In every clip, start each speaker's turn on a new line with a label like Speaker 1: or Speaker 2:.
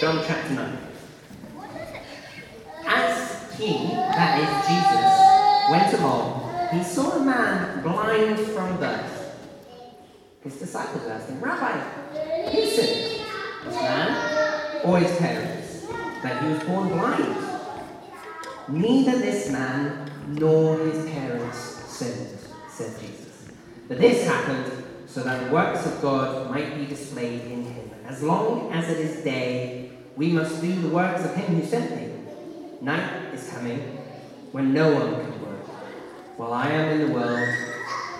Speaker 1: John chapter 9. As he, that is Jesus, went along, he saw a man blind from birth. His disciples asked him, Rabbi, who sinned, this man or his parents, that he was born blind? Neither this man nor his parents sinned, said Jesus. But this happened so that the works of God might be displayed in him. As long as it is day, we must do the works of him who sent me. Night is coming when no one can work. While I am in the world,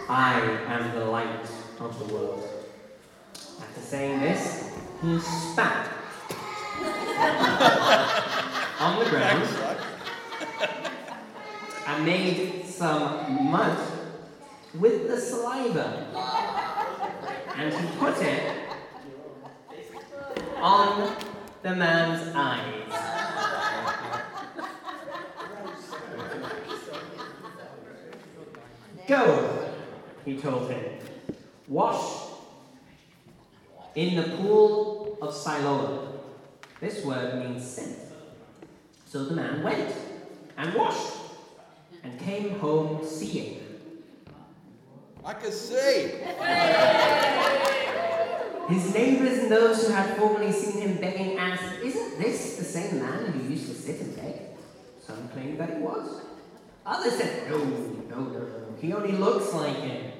Speaker 1: I am the light of the world. After saying this, he spat on the ground and made some mud with the saliva. And he put it on the man's eyes. Go, he told him, wash in the pool of Siloam. This word means sent. So the man went and washed and came home seeing.
Speaker 2: I can see.
Speaker 1: His neighbors and those who had formerly seen him begging asked, Isn't this the same man who used to sit and beg? Some claimed that he was. Others said, No, no, no, no. He only looks like him.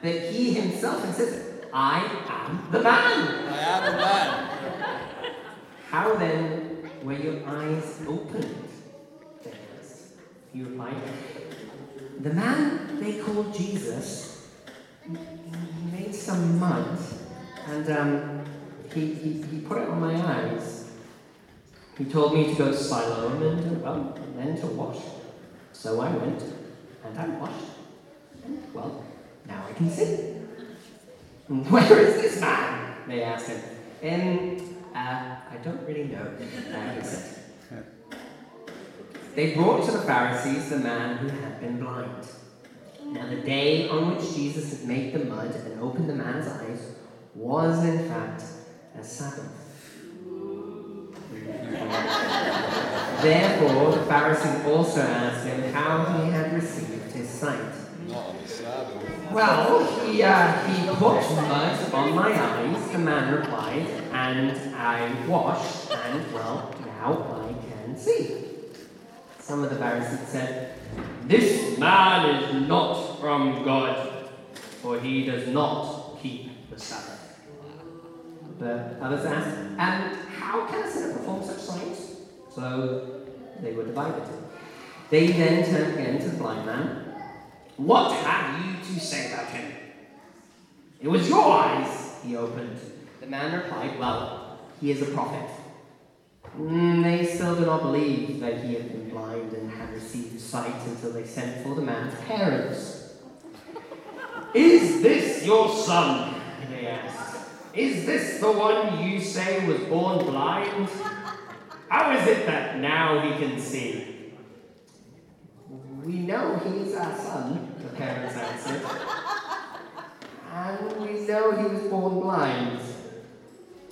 Speaker 1: But he himself insisted, I am the man.
Speaker 2: I am a man.
Speaker 1: How then were your eyes opened? They asked. He replied, The man they called Jesus he made some mud and um, he, he, he put it on my eyes. He told me to go to Siloam and, well, then to wash. So I went and I washed. And, well, now I can see. Where is this man? They asked him. Um, uh, I don't really know, uh, he said. They brought to the Pharisees the man who had been blind. Now, the day on which Jesus had made the mud and opened the man's eyes was, in fact, a Sabbath. Therefore, the Pharisees also asked him how he had received his sight. Well, he, uh, he put mud on my eyes, the man replied, and I washed, and well, now I can see. Some of the Pharisees said, This man is not from God, for he does not keep the Sabbath. The others asked, And how can a sinner perform such signs? So they were divided. They then turned again to the blind man. What have you to say about him? It was your eyes he opened. The man replied, Well, he is a prophet. Mm, they still do not believe that he had been blind and had received sight until they sent for the man's parents. Is this your son? They asked. Is this the one you say was born blind? How is it that now he can see? We know he is our son, the parents answered. And we know he was born blind.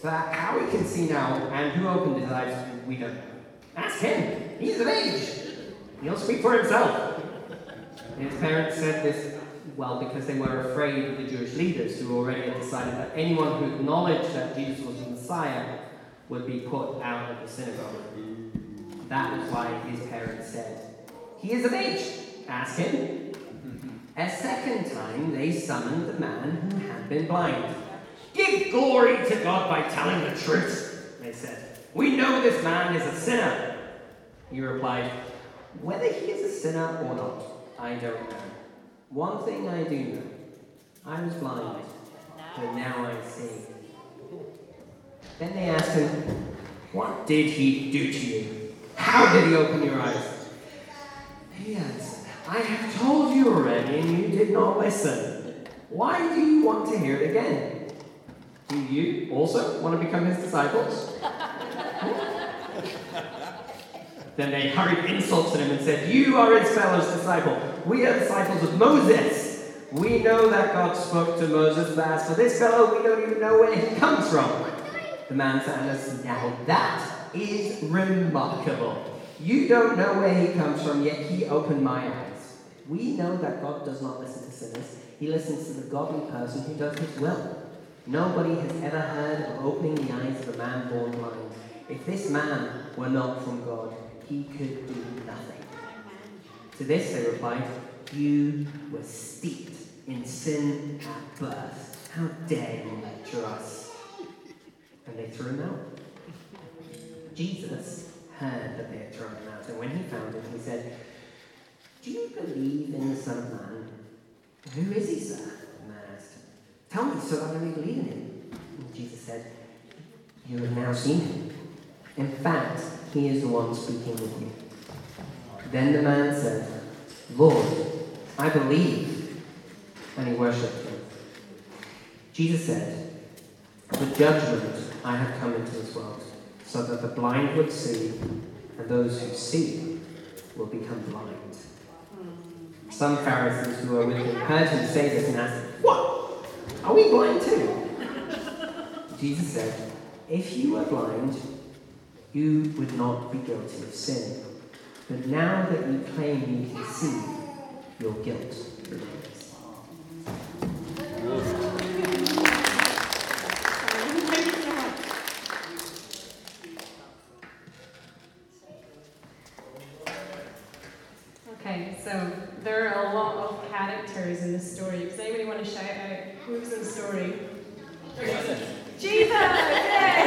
Speaker 1: But how he can see now and who opened his eyes, we don't know. Ask him. He's of age. He'll speak for himself. His parents said this, well, because they were afraid of the Jewish leaders who already had decided that anyone who acknowledged that Jesus was the Messiah would be put out of the synagogue. That was why his parents said, He is of age. Ask him. A second time, they summoned the man who had been blind. Give glory to God by telling the truth, they said. We know this man is a sinner. He replied, Whether he is a sinner or not, I don't know. One thing I do know I was blind, but now I see. Then they asked him, What did he do to you? How did he open your eyes? He answered, I have told you already, and you did not listen. Why do you want to hear it again? Do you also want to become his disciples? then they hurried insults at him and said, You are his fellow's disciple. We are disciples of Moses. We know that God spoke to Moses, but as for this fellow, we don't even know where he comes from. The man says, Now that is remarkable. You don't know where he comes from, yet he opened my eyes. We know that God does not listen to sinners, he listens to the godly person who does his will. Nobody has ever heard of opening the eyes of a man born blind. If this man were not from God, he could do nothing. To this they replied, You were steeped in sin at birth. How dare you lecture us? And they threw him out. Jesus heard that they had thrown him out, and when he found him, he said, Do you believe in the Son of Man? Who is he, sir? The man asked. Tell me so that I may believe in him. And Jesus said, You have now seen him. In fact, he is the one speaking with you. Then the man said, Lord, I believe. And he worshipped him. Jesus said, For judgment I have come into this world, so that the blind would see, and those who see will become blind. Some Pharisees who were with him heard him say this and asked, What? Are we blind too? Jesus said, If you were blind, you would not be guilty of sin. But now that you claim you can see, your guilt remains.
Speaker 3: Okay, so there are a lot of characters in this story. Does anybody want to shout uh, out who's in the story? Jesus! Jesus! Yay!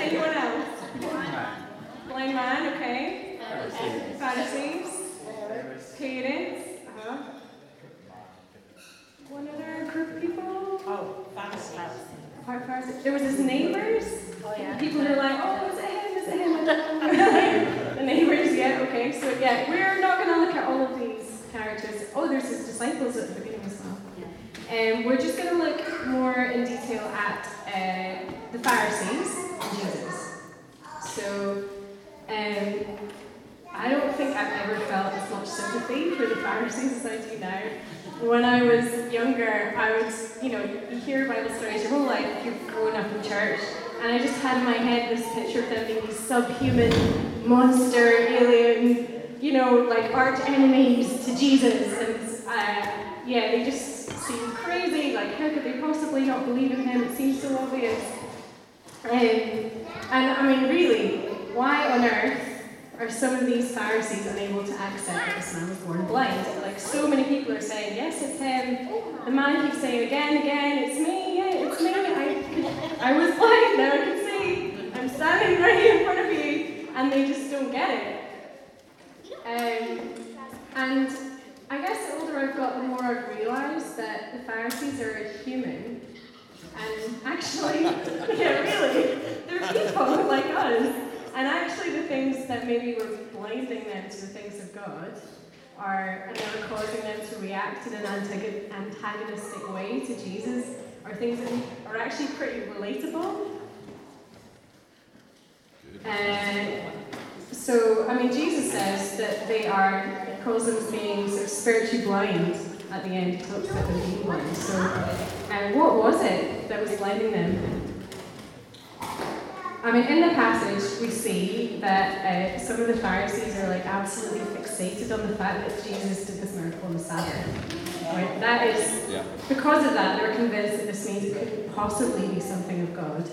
Speaker 3: Anyone else? Blind man, okay. Pharisees. Parents. Uh-huh. One other group of people?
Speaker 4: Oh, Pharisees.
Speaker 3: Part Pharisees. There was his neighbors.
Speaker 4: Oh, yeah.
Speaker 3: People who are like, oh, is it him? Is it him? the neighbors, yeah, okay. So, yeah, we're not going to look at all of these characters. Oh, there's his disciples at the beginning as well. And we're just going to look more in detail at uh, the Pharisees and Jesus. So, um, I don't think I've ever felt as much for the I do now. When I was younger, I would, you know, you hear Bible stories your whole life, you've grown up in church, and I just had in my head this picture of them being these subhuman, monster, alien, you know, like arch enemies to Jesus, and uh, yeah, they just seem crazy. Like, how could they possibly not believe in him? It seems so obvious. Um, and I mean, really, why on earth are some of these Pharisees unable to accept that this man was born blind? Like, so many people are saying, yes, it's him. The man keeps saying again, again, it's me, yeah, it's me. I, I was blind, now I can see. I'm standing right in front of you. And they just don't get it. Um, and I guess the older I've got, the more I've realised that the Pharisees are human. And actually, yeah, really, they're people like us. And actually, the things that maybe were blinding them to the things of God are, and they were causing them to react in an antagonistic way to Jesus, are things that are actually pretty relatable. Uh, so, I mean, Jesus says that they are, he calls them being sort of spiritually blind at the end. He talks about them being blind. So, uh, what was it that was blinding them? I mean, in the passage, we see that uh, some of the Pharisees are like absolutely fixated on the fact that Jesus did this miracle on the Sabbath. Right? That is,
Speaker 2: Yeah.
Speaker 3: because of that, they're convinced that this means it couldn't possibly be something of God.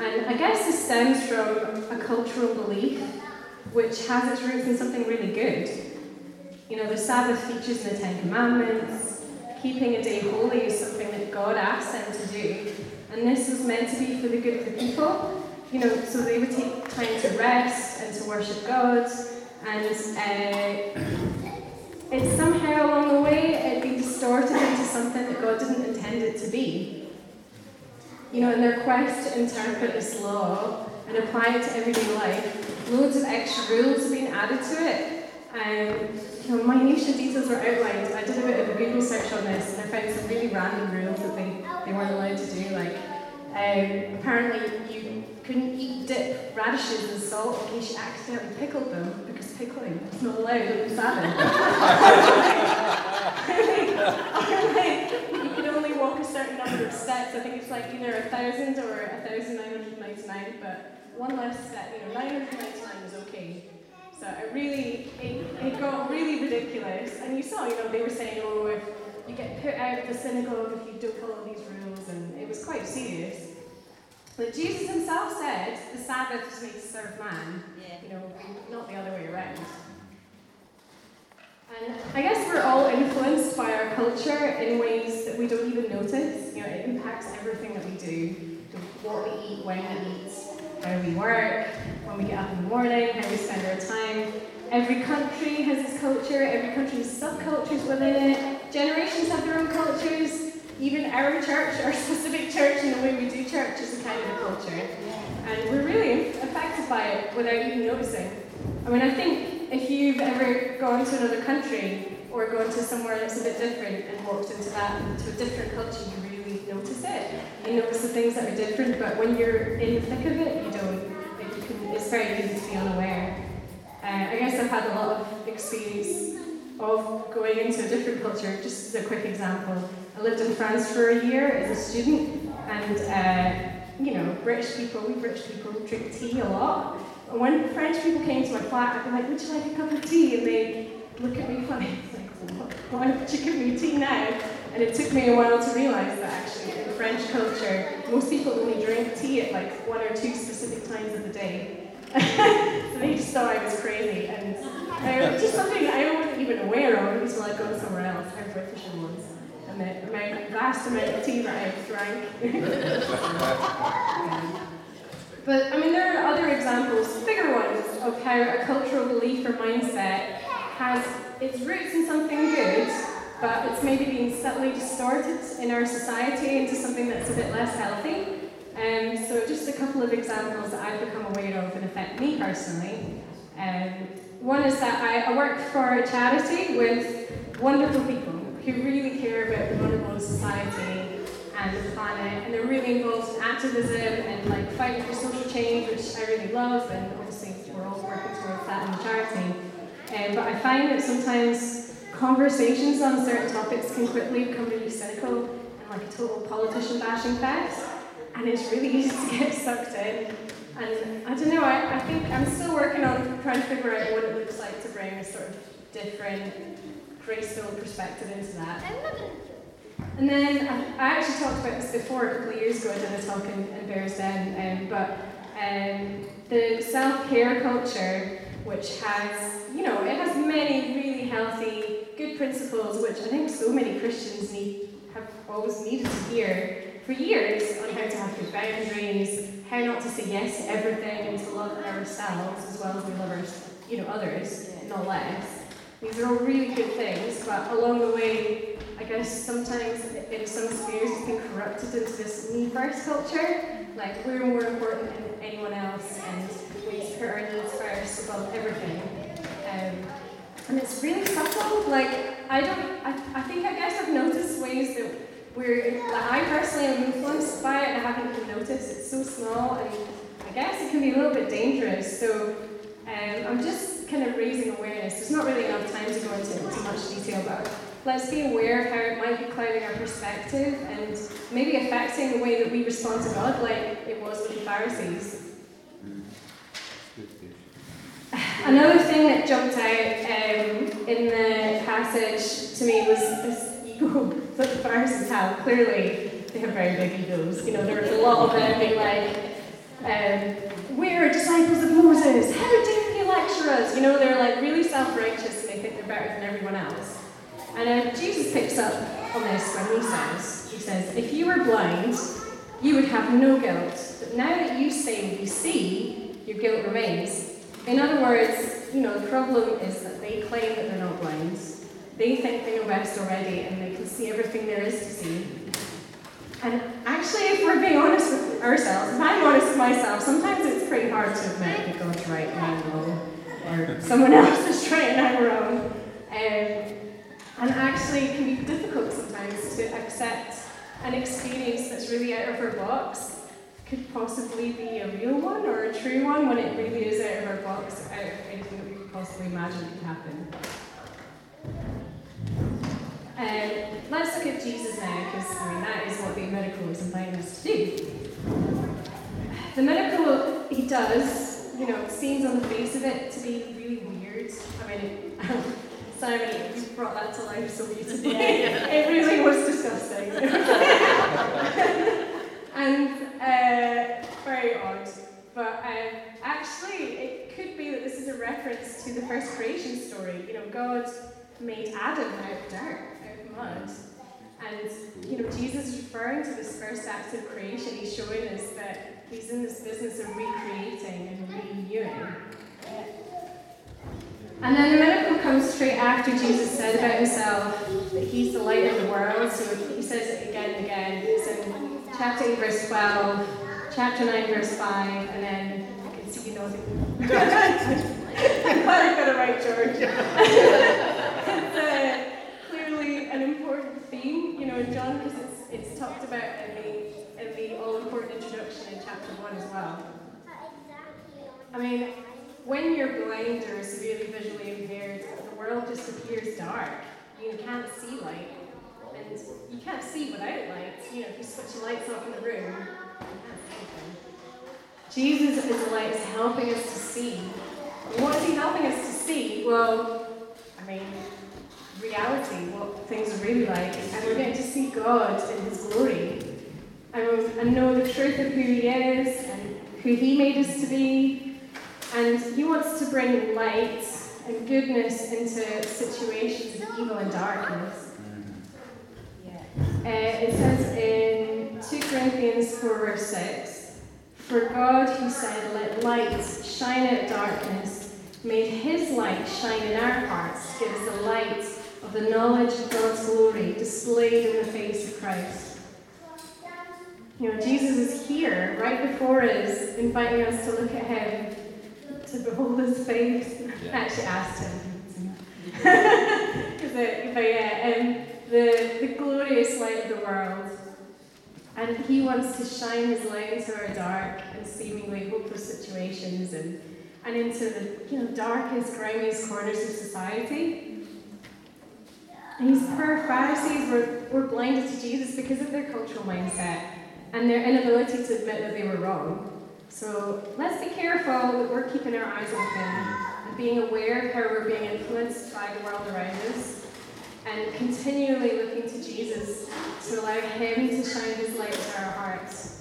Speaker 3: And I guess this stems from a cultural belief which has its roots in something really good. You know, the Sabbath features in the Ten Commandments. Keeping a day holy is something that God asked them to do. And this was meant to be for the good of the people. You know, so they would take time to rest and to worship God. And uh, it's somehow along the way it'd be distorted into something that God didn't intend it to be. You know, in their quest to interpret this law and apply it to everyday life, loads of extra rules have been added to it. Um, you know, minutiae details were outlined. I did a bit of a Google search on this and I found some really random rules that they, they weren't allowed to do. Like, um, apparently you couldn't eat dip radishes in salt in case you accidentally pickled them because pickling is not allowed on the like, you could only walk a certain number of steps. I think it's like either a thousand or a thousand nine hundred ninety-nine, but one less step, you know, nine hundred ninety-nine is okay. So it really, it, it got really ridiculous. And you saw, you know, they were saying, oh, if you get put out of the synagogue if you don't follow these rules, and it was quite serious. But Jesus himself said the Sabbath is made to serve man,
Speaker 4: Yeah.
Speaker 3: you know, not the other way around. And I guess we're all influenced by our culture in ways that we don't even notice. You know, it impacts everything that we do. What we eat, when we eat, where we work, when we get up in the morning, how we spend our time. Every country has its culture, every country has subcultures within it. Generations have their own cultures. Even our church, our specific church, and the way we do church is a kind of a culture. And we're really affected by it without even noticing. I mean, I think if you've ever gone to another country or gone to somewhere that's a bit different and walked into that, into a different culture, you really notice it. You notice the things that are different, but when you're in the thick of it, you don't. Like you can, it's very easy to be unaware. Uh, I guess I've had a lot of experience of going into a different culture. Just as a quick example, I lived in France for a year as a student, and uh, you know, British people, we British people drink tea a lot. And when French people came to my flat, I'd be like, "Would you like a cup of tea?" And they look at me funny. It's like, "What- "Why would you give me tea now?" And it took me a while to realise that actually in French culture, most people only drink tea at like one or two specific times of the day. so they just thought I was crazy, and uh, just something I wasn't even aware of until I go somewhere else, how British it amount, vast amount of tea that I drank. but I mean, there are other examples, bigger ones, of how a cultural belief or mindset has its roots in something good, but it's maybe being subtly distorted in our society into something that's a bit less healthy. Um, so just a couple of examples that I've become aware of and affect me personally. Um, one is that I, I work for a charity with wonderful people who really care about the vulnerable society and the planet, and they're really involved in activism and like fighting for social change, which I really love, and obviously we're all working towards that in the charity. Um, but I find that sometimes conversations on certain topics can quickly become really cynical and like a total politician bashing fest, and it's really easy to get sucked in. And I don't know, I, I think I'm still working on trying to figure out what it looks like to bring a sort of different, graceful perspective into that. And then I, I actually talked about this before a couple of years ago. I did a talk in, in Bears Den, um, but um, the self-care culture, which has, you know, it has many really healthy, good principles, which I think so many Christians need have always needed to hear for years on how to have good boundaries, how not to say yes to everything, and to love ourselves as well as we love our, you know, others, no less. These are all really good things, but along the way, I guess sometimes in some spheres it's been corrupted into this me first culture. Like we're more important than anyone else and we put our needs first above everything. Um, and it's really subtle. Like I don't I, I think I guess I've noticed ways that we're I personally am influenced by it and I haven't even noticed. It's so small and I guess it can be a little bit dangerous. So um, I'm just kind of raising awareness. There's not really enough time to go into too much detail, but let's be aware of how it might be clouding our perspective and maybe affecting the way that we respond to God, like it was with the Pharisees. Another thing that jumped out um, in the passage to me was this ego that the Pharisees have. Clearly, they have very big egos. You know, there's a lot of them being like, um, we're disciples of Moses. How dare you? Know, they're like really self-righteous and they think they're better than everyone else. And uh, Jesus picks up on this when he says, he says, if you were blind, you would have no guilt. But now that you say you see, your guilt remains. In other words, you know, the problem is that they claim that they're not blind. They think they know best already and they can see everything there is to see. And actually, if we're being honest with ourselves, if I'm honest with myself, sometimes it's pretty hard to admit that God's right and I'm wrong, someone else is trying and I'm wrong. Um, and actually, it can be difficult sometimes to accept an experience that's really out of our box could possibly be a real one or a true one when it really is out of our box, out of anything that we could possibly imagine could happen. Um, let's look at Jesus now, because I mean that is what the miracle is inviting us to do. The miracle he does, you know, seems on the face of it to be really weird. I mean, Simon, you brought that to life so beautifully. it really was disgusting. and uh, very odd. But um, actually, it could be that this is a reference to the first creation story. You know, God made Adam out of dirt, out of mud. And, you know, Jesus is referring to this first act of creation. He's showing us that he's in this business of recreating and renewing. And then the miracle comes straight after Jesus said about himself that he's the light of the world. So he says it again and again. It's in chapter 8, verse 12, chapter 9, verse 5, and then I can see you know I'm glad I got it right, George. it's uh, clearly an important theme, you know, in John, because it's, it's talked about in the, in the all important introduction in chapter 1 as well. I mean, when you're blind or severely visually impaired, the world just appears dark. You can't see light. And you can't see without light. You know, if you switch the lights off in the room. Jesus is the light is helping us to see. What is he helping us to see? Well, I mean, reality, what things are really like. And we're getting to see God in his glory. And, and know the truth of who he is and who he made us to be and he wants to bring light and goodness into situations of evil and darkness. Uh, it says in 2 Corinthians 4, verse 6 For God, who said, Let light shine out darkness, made his light shine in our hearts to give us the light of the knowledge of God's glory displayed in the face of Christ. You know, Jesus is here, right before us, inviting us to look at him to behold his face. Yeah. I actually asked him. Because but yeah, um, the, the glorious light of the world. And he wants to shine his light into our dark and seemingly hopeless situations and, and into the you know darkest, grimiest corners of society. And these poor Pharisees were, were blinded to Jesus because of their cultural mindset and their inability to admit that they were wrong. So let's be careful. That we're keeping our eyes open and being aware of how we're being influenced by the world around us and continually looking to Jesus to allow Him to shine His light into our hearts